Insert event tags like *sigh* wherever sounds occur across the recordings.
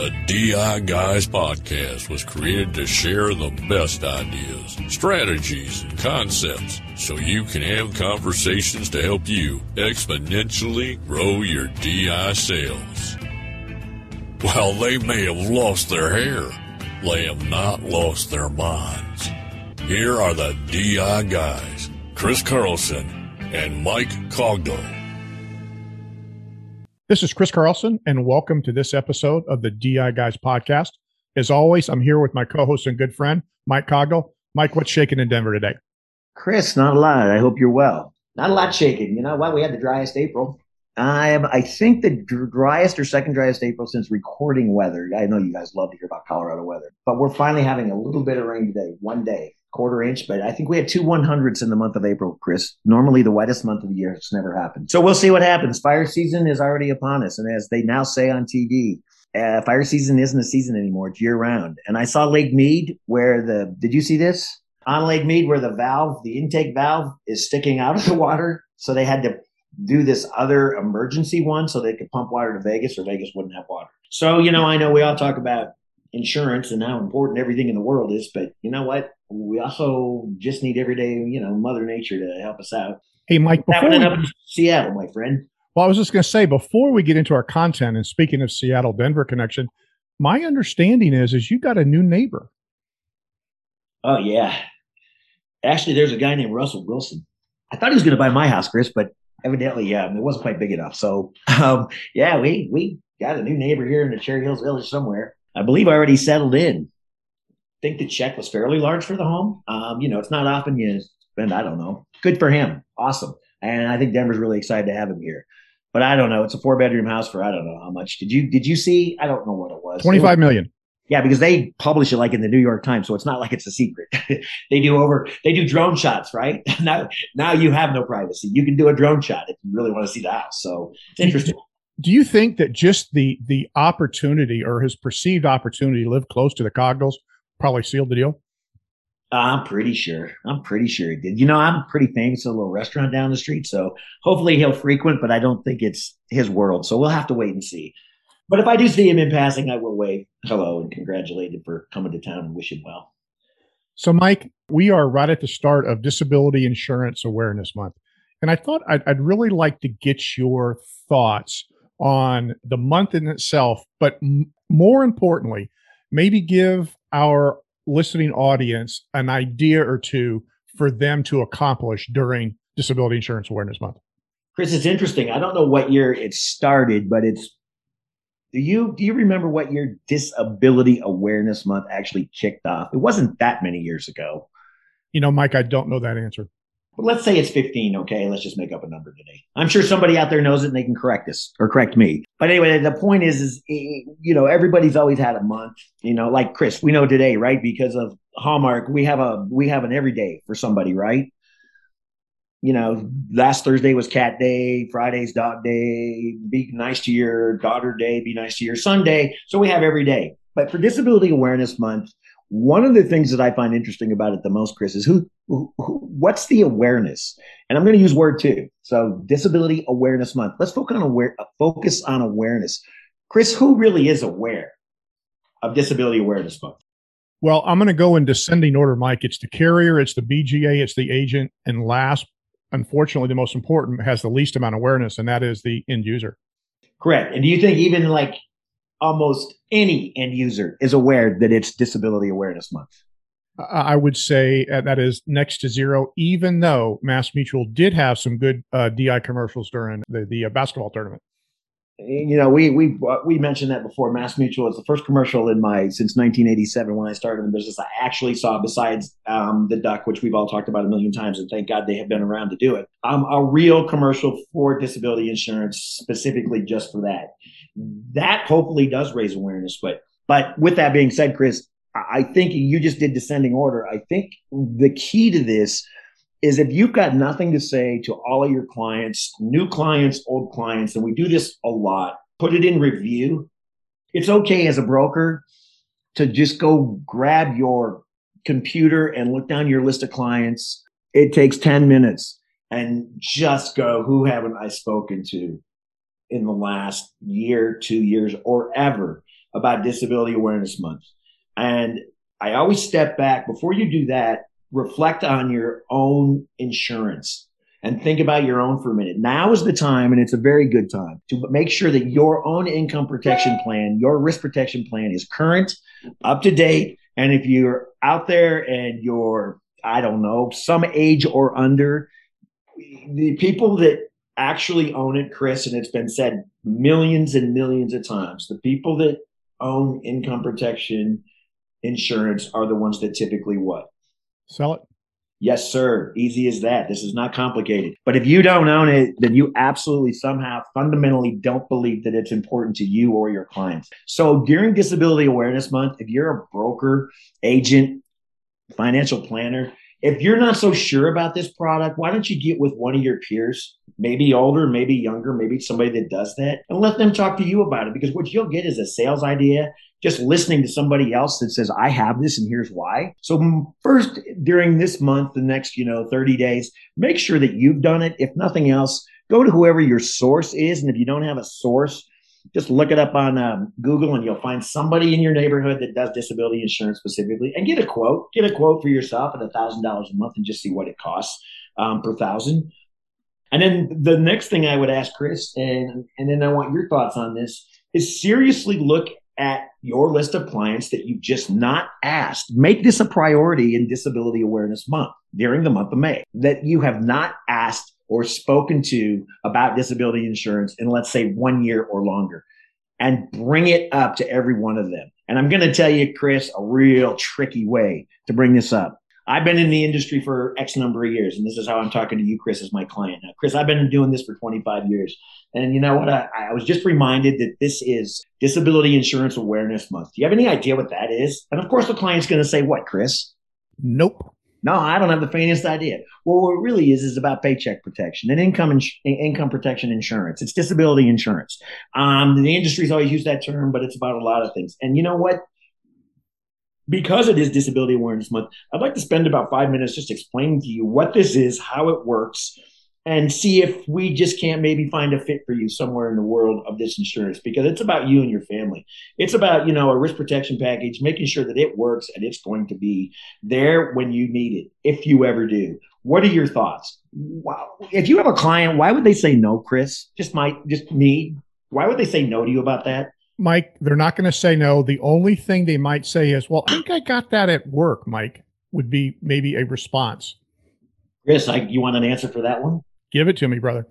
The DI Guys podcast was created to share the best ideas, strategies, and concepts so you can have conversations to help you exponentially grow your DI sales. While they may have lost their hair, they have not lost their minds. Here are the DI Guys, Chris Carlson and Mike Cogdell. This is Chris Carlson, and welcome to this episode of the DI Guys podcast. As always, I'm here with my co-host and good friend, Mike Cogdell. Mike, what's shaking in Denver today? Chris, not a lot. I hope you're well. Not a lot shaking. You know what? We had the driest April. I am, I think the driest or second driest April since recording weather. I know you guys love to hear about Colorado weather, but we're finally having a little bit of rain today, one day quarter inch, but I think we had two 100s in the month of April, Chris. Normally the wettest month of the year. It's never happened. So we'll see what happens. Fire season is already upon us. And as they now say on TV, uh, fire season isn't a season anymore. It's year round. And I saw Lake Mead where the, did you see this? On Lake Mead where the valve, the intake valve is sticking out of the water. So they had to do this other emergency one so they could pump water to Vegas or Vegas wouldn't have water. So, you know, I know we all talk about insurance and how important everything in the world is, but you know what? We also just need everyday, you know, Mother Nature to help us out. Hey, Mike, before we, up in Seattle, my friend. Well, I was just going to say before we get into our content, and speaking of Seattle Denver connection, my understanding is is you got a new neighbor. Oh yeah, actually, there's a guy named Russell Wilson. I thought he was going to buy my house, Chris, but evidently, yeah, it wasn't quite big enough. So, um, yeah, we we got a new neighbor here in the Cherry Hills Village somewhere. I believe I already settled in think the check was fairly large for the home. Um, you know, it's not often you spend, I don't know. Good for him. Awesome. And I think Denver's really excited to have him here. But I don't know. It's a four bedroom house for I don't know how much. Did you did you see? I don't know what it was. Twenty five million. Yeah, because they publish it like in the New York Times, so it's not like it's a secret. *laughs* they do over they do drone shots, right? *laughs* now now you have no privacy. You can do a drone shot if you really want to see the house. So it's interesting. Do you think that just the the opportunity or his perceived opportunity to live close to the Cogdells probably sealed the deal? I'm pretty sure. I'm pretty sure he did. You know, I'm pretty famous at a little restaurant down the street, so hopefully he'll frequent, but I don't think it's his world. So we'll have to wait and see. But if I do see him in passing, I will wave hello and congratulate him for coming to town and wish him well. So, Mike, we are right at the start of Disability Insurance Awareness Month. And I thought I'd, I'd really like to get your thoughts on the month in itself, but m- more importantly, maybe give our listening audience an idea or two for them to accomplish during Disability Insurance Awareness Month? Chris, it's interesting. I don't know what year it started, but it's do you do you remember what year Disability Awareness Month actually kicked off? It wasn't that many years ago. You know, Mike, I don't know that answer let's say it's 15. Okay. Let's just make up a number today. I'm sure somebody out there knows it and they can correct us or correct me. But anyway, the point is, is, eh, you know, everybody's always had a month, you know, like Chris, we know today, right? Because of Hallmark, we have a, we have an everyday for somebody, right? You know, last Thursday was cat day, Friday's dog day, be nice to your daughter day, be nice to your son day. So we have every day. But for Disability Awareness Month, one of the things that I find interesting about it the most, Chris, is who, who, who what's the awareness? And I'm going to use word two. So Disability Awareness Month. Let's focus on aware, focus on awareness. Chris, who really is aware of Disability Awareness Month? Well, I'm going to go in descending order, Mike. It's the carrier, it's the BGA, it's the agent, and last, unfortunately, the most important has the least amount of awareness, and that is the end user. Correct. And do you think even like almost any end user is aware that it's Disability Awareness Month. I would say uh, that is next to zero, even though Mass Mutual did have some good uh, DI commercials during the, the uh, basketball tournament. You know, we we we mentioned that before. Mass Mutual is the first commercial in my since 1987 when I started in the business. I actually saw, besides um, the duck, which we've all talked about a million times, and thank God they have been around to do it. Um, a real commercial for disability insurance, specifically just for that that hopefully does raise awareness. But but with that being said, Chris, I think you just did descending order. I think the key to this is if you've got nothing to say to all of your clients, new clients, old clients, and we do this a lot, put it in review. It's okay as a broker to just go grab your computer and look down your list of clients. It takes 10 minutes and just go, who haven't I spoken to? in the last year, two years, or ever about Disability Awareness Month. And I always step back before you do that, reflect on your own insurance and think about your own for a minute. Now is the time, and it's a very good time to make sure that your own income protection plan, your risk protection plan is current, up to date. And if you're out there and you're, I don't know, some age or under, the people that actually own it, Chris, and it's been said millions and millions of times, the people that own income protection insurance are the ones that typically what? Sell it. Yes, sir. Easy as that. This is not complicated. But if you don't own it, then you absolutely somehow fundamentally don't believe that it's important to you or your clients. So during Disability Awareness Month, if you're a broker, agent, financial planner, if you're not so sure about this product, why don't you get with one of your peers, maybe older, maybe younger, maybe somebody that does that, and let them talk to you about it? Because what you'll get is a sales idea, just listening to somebody else that says, I have this and here's why. So, first, during this month, the next, you know, 30 days, make sure that you've done it. If nothing else, go to whoever your source is. And if you don't have a source, just look it up on um, Google and you'll find somebody in your neighborhood that does disability insurance specifically and get a quote. Get a quote for yourself at $1,000 a month and just see what it costs um, per thousand. And then the next thing I would ask Chris, and, and then I want your thoughts on this, is seriously look at your list of clients that you've just not asked. Make this a priority in Disability Awareness Month during the month of May that you have not asked or spoken to about disability insurance in, let's say, one year or longer, and bring it up to every one of them. And I'm going to tell you, Chris, a real tricky way to bring this up. I've been in the industry for X number of years, and this is how I'm talking to you, Chris, as my client. Now, Chris, I've been doing this for 25 years. And you know what? I, I, was just reminded that this is Disability Insurance Awareness Month. Do you have any idea what that is? And of course, the client's going to say, What, Chris? Nope. No, I don't have the faintest idea. Well, what it really is is about paycheck protection and income ins- income protection insurance. It's disability insurance. Um, the industry's always used that term, but it's about a lot of things. And you know what? Because it is Disability Awareness Month, I'd like to spend about five minutes just explaining to you what this is, how it works, and see if we just can't maybe find a fit for you somewhere in the world of this insurance because it's about you and your family. It's about, you know, a risk protection package, making sure that it works and it's going to be there when you need it, if you ever do. What are your thoughts? Wow. If you have a client, why would they say no, Chris? Just my just me. Why would they say no to you about that? Mike, they're not going to say no. The only thing they might say is, "Well, I think I got that at work." Mike would be maybe a response. Chris, I, you want an answer for that one? Give it to me, brother.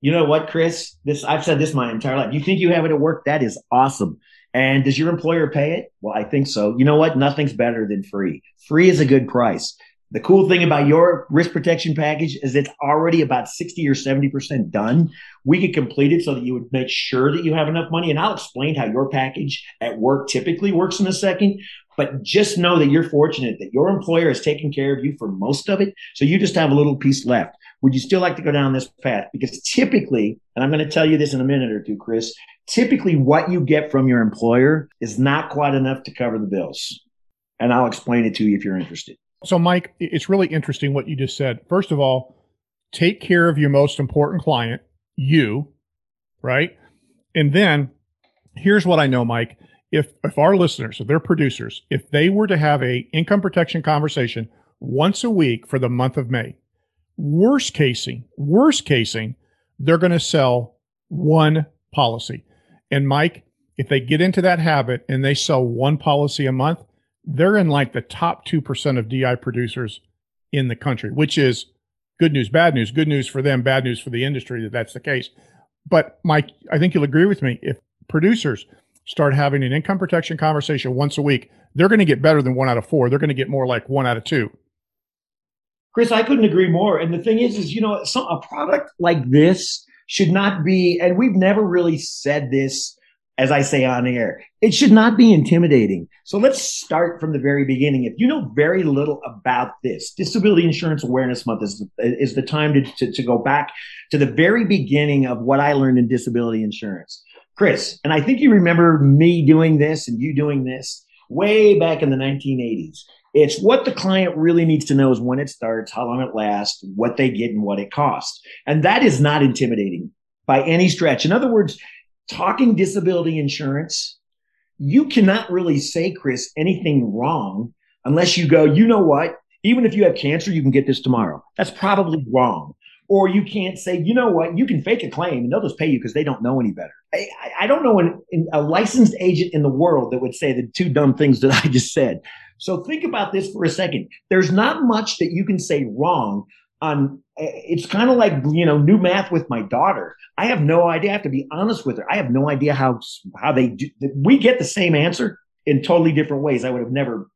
You know what, Chris? This I've said this my entire life. You think you have it at work? That is awesome. And does your employer pay it? Well, I think so. You know what? Nothing's better than free. Free is a good price. The cool thing about your risk protection package is it's already about 60 or 70% done. We could complete it so that you would make sure that you have enough money. And I'll explain how your package at work typically works in a second. But just know that you're fortunate that your employer has taken care of you for most of it. So you just have a little piece left. Would you still like to go down this path? Because typically, and I'm going to tell you this in a minute or two, Chris, typically what you get from your employer is not quite enough to cover the bills. And I'll explain it to you if you're interested. So, Mike, it's really interesting what you just said. First of all, take care of your most important client, you, right? And then here's what I know, Mike. If if our listeners, if they're producers, if they were to have a income protection conversation once a week for the month of May, Worst casing, worst casing, they're going to sell one policy. And Mike, if they get into that habit and they sell one policy a month, they're in like the top 2% of DI producers in the country, which is good news, bad news, good news for them, bad news for the industry that that's the case. But Mike, I think you'll agree with me. If producers start having an income protection conversation once a week, they're going to get better than one out of four. They're going to get more like one out of two. Chris, I couldn't agree more. And the thing is, is you know, some, a product like this should not be, and we've never really said this, as I say on air, it should not be intimidating. So let's start from the very beginning. If you know very little about this, Disability Insurance Awareness Month is, is the time to, to, to go back to the very beginning of what I learned in disability insurance. Chris, and I think you remember me doing this and you doing this way back in the 1980s. It's what the client really needs to know is when it starts, how long it lasts, what they get, and what it costs. And that is not intimidating by any stretch. In other words, talking disability insurance you cannot really say, Chris, anything wrong unless you go, you know what? Even if you have cancer, you can get this tomorrow. That's probably wrong. Or you can't say, you know what? You can fake a claim and they'll just pay you because they don't know any better. I, I don't know an, a licensed agent in the world that would say the two dumb things that *laughs* I just said. So think about this for a second. There's not much that you can say wrong on eh, it's kind of like you know new math with my daughter i have no idea i have to be honest with her i have no idea how how they do we get the same answer in totally different ways i would have never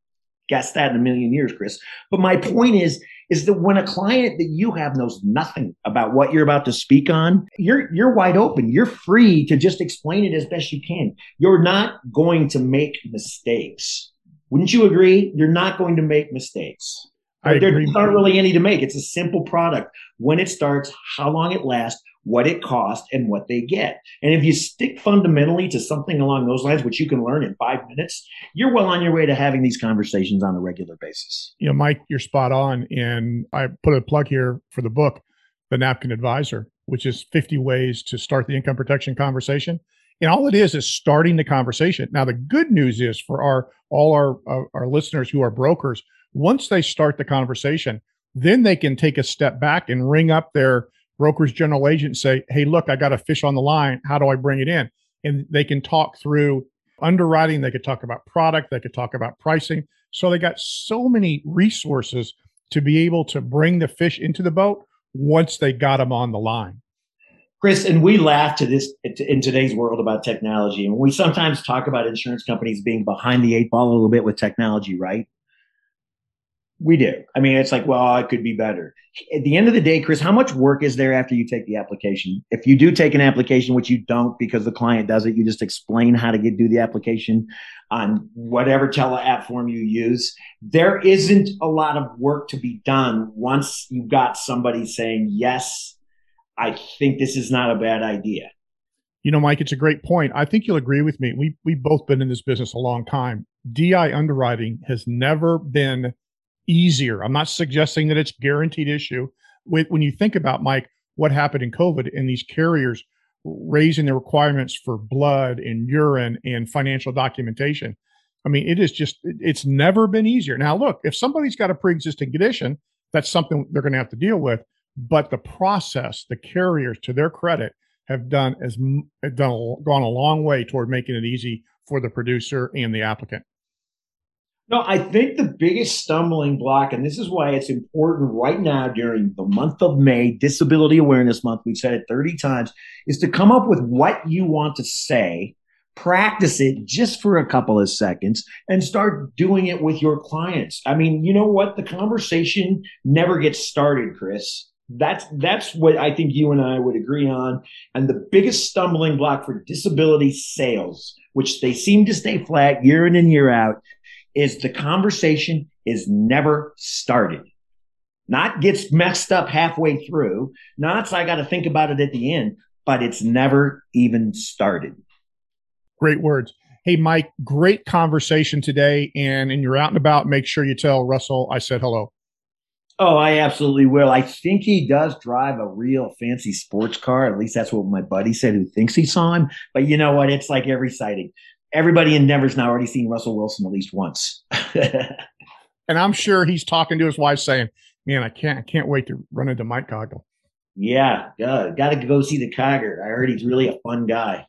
guessed that in a million years chris but my point is is that when a client that you have knows nothing about what you're about to speak on you're you're wide open. You're free to just explain it as best you can. You're not going to make mistakes. Wouldn't you agree? You're not going to make mistakes I there aren't really any to make. It's a simple product. When it starts, how long it lasts, what it costs, and what they get. And if you stick fundamentally to something along those lines, which you can learn in five minutes, you're well on your way to having these conversations on a regular basis. You know, Mike, you're spot on. And I put a plug here for the book, The Napkin Advisor, which is 50 ways to start the income protection conversation. And all it is is starting the conversation. Now, the good news is for our all our, our, our listeners who are brokers, once they start the conversation, then they can take a step back and ring up their broker's general agent and say, Hey, look, I got a fish on the line. How do I bring it in? And they can talk through underwriting. They could talk about product. They could talk about pricing. So they got so many resources to be able to bring the fish into the boat once they got them on the line. Chris, and we laugh to this in today's world about technology, and we sometimes talk about insurance companies being behind the eight ball a little bit with technology, right? We do. I mean, it's like, well, it could be better. At the end of the day, Chris, how much work is there after you take the application? If you do take an application, which you don't because the client does it, you just explain how to get do the application on whatever tele app form you use. There isn't a lot of work to be done once you've got somebody saying, yes, I think this is not a bad idea. You know, Mike, it's a great point. I think you'll agree with me. We we've both been in this business a long time. DI underwriting has never been easier. I'm not suggesting that it's guaranteed issue. When you think about Mike, what happened in COVID and these carriers raising the requirements for blood and urine and financial documentation. I mean, it is just, it's never been easier. Now, look, if somebody's got a pre existing condition, that's something they're going to have to deal with. But the process, the carriers, to their credit, have done as done gone a long way toward making it easy for the producer and the applicant. No, I think the biggest stumbling block, and this is why it's important right now during the month of May, Disability Awareness Month, we've said it 30 times, is to come up with what you want to say, practice it just for a couple of seconds, and start doing it with your clients. I mean, you know what? The conversation never gets started, Chris. That's that's what I think you and I would agree on. And the biggest stumbling block for disability sales, which they seem to stay flat year in and year out, is the conversation is never started. Not gets messed up halfway through. Not so I got to think about it at the end, but it's never even started. Great words. Hey, Mike, great conversation today. And and you're out and about, make sure you tell Russell I said hello. Oh, I absolutely will. I think he does drive a real fancy sports car. At least that's what my buddy said who thinks he saw him. But you know what? It's like every sighting everybody in Denver's now already seen Russell Wilson at least once. *laughs* and I'm sure he's talking to his wife saying, Man, I can't I can't wait to run into Mike Cogdell. Yeah, uh, got to go see the Cogger. I heard he's really a fun guy.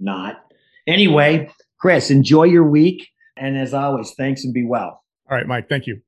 Not. Anyway, Chris, enjoy your week. And as always, thanks and be well. All right, Mike. Thank you.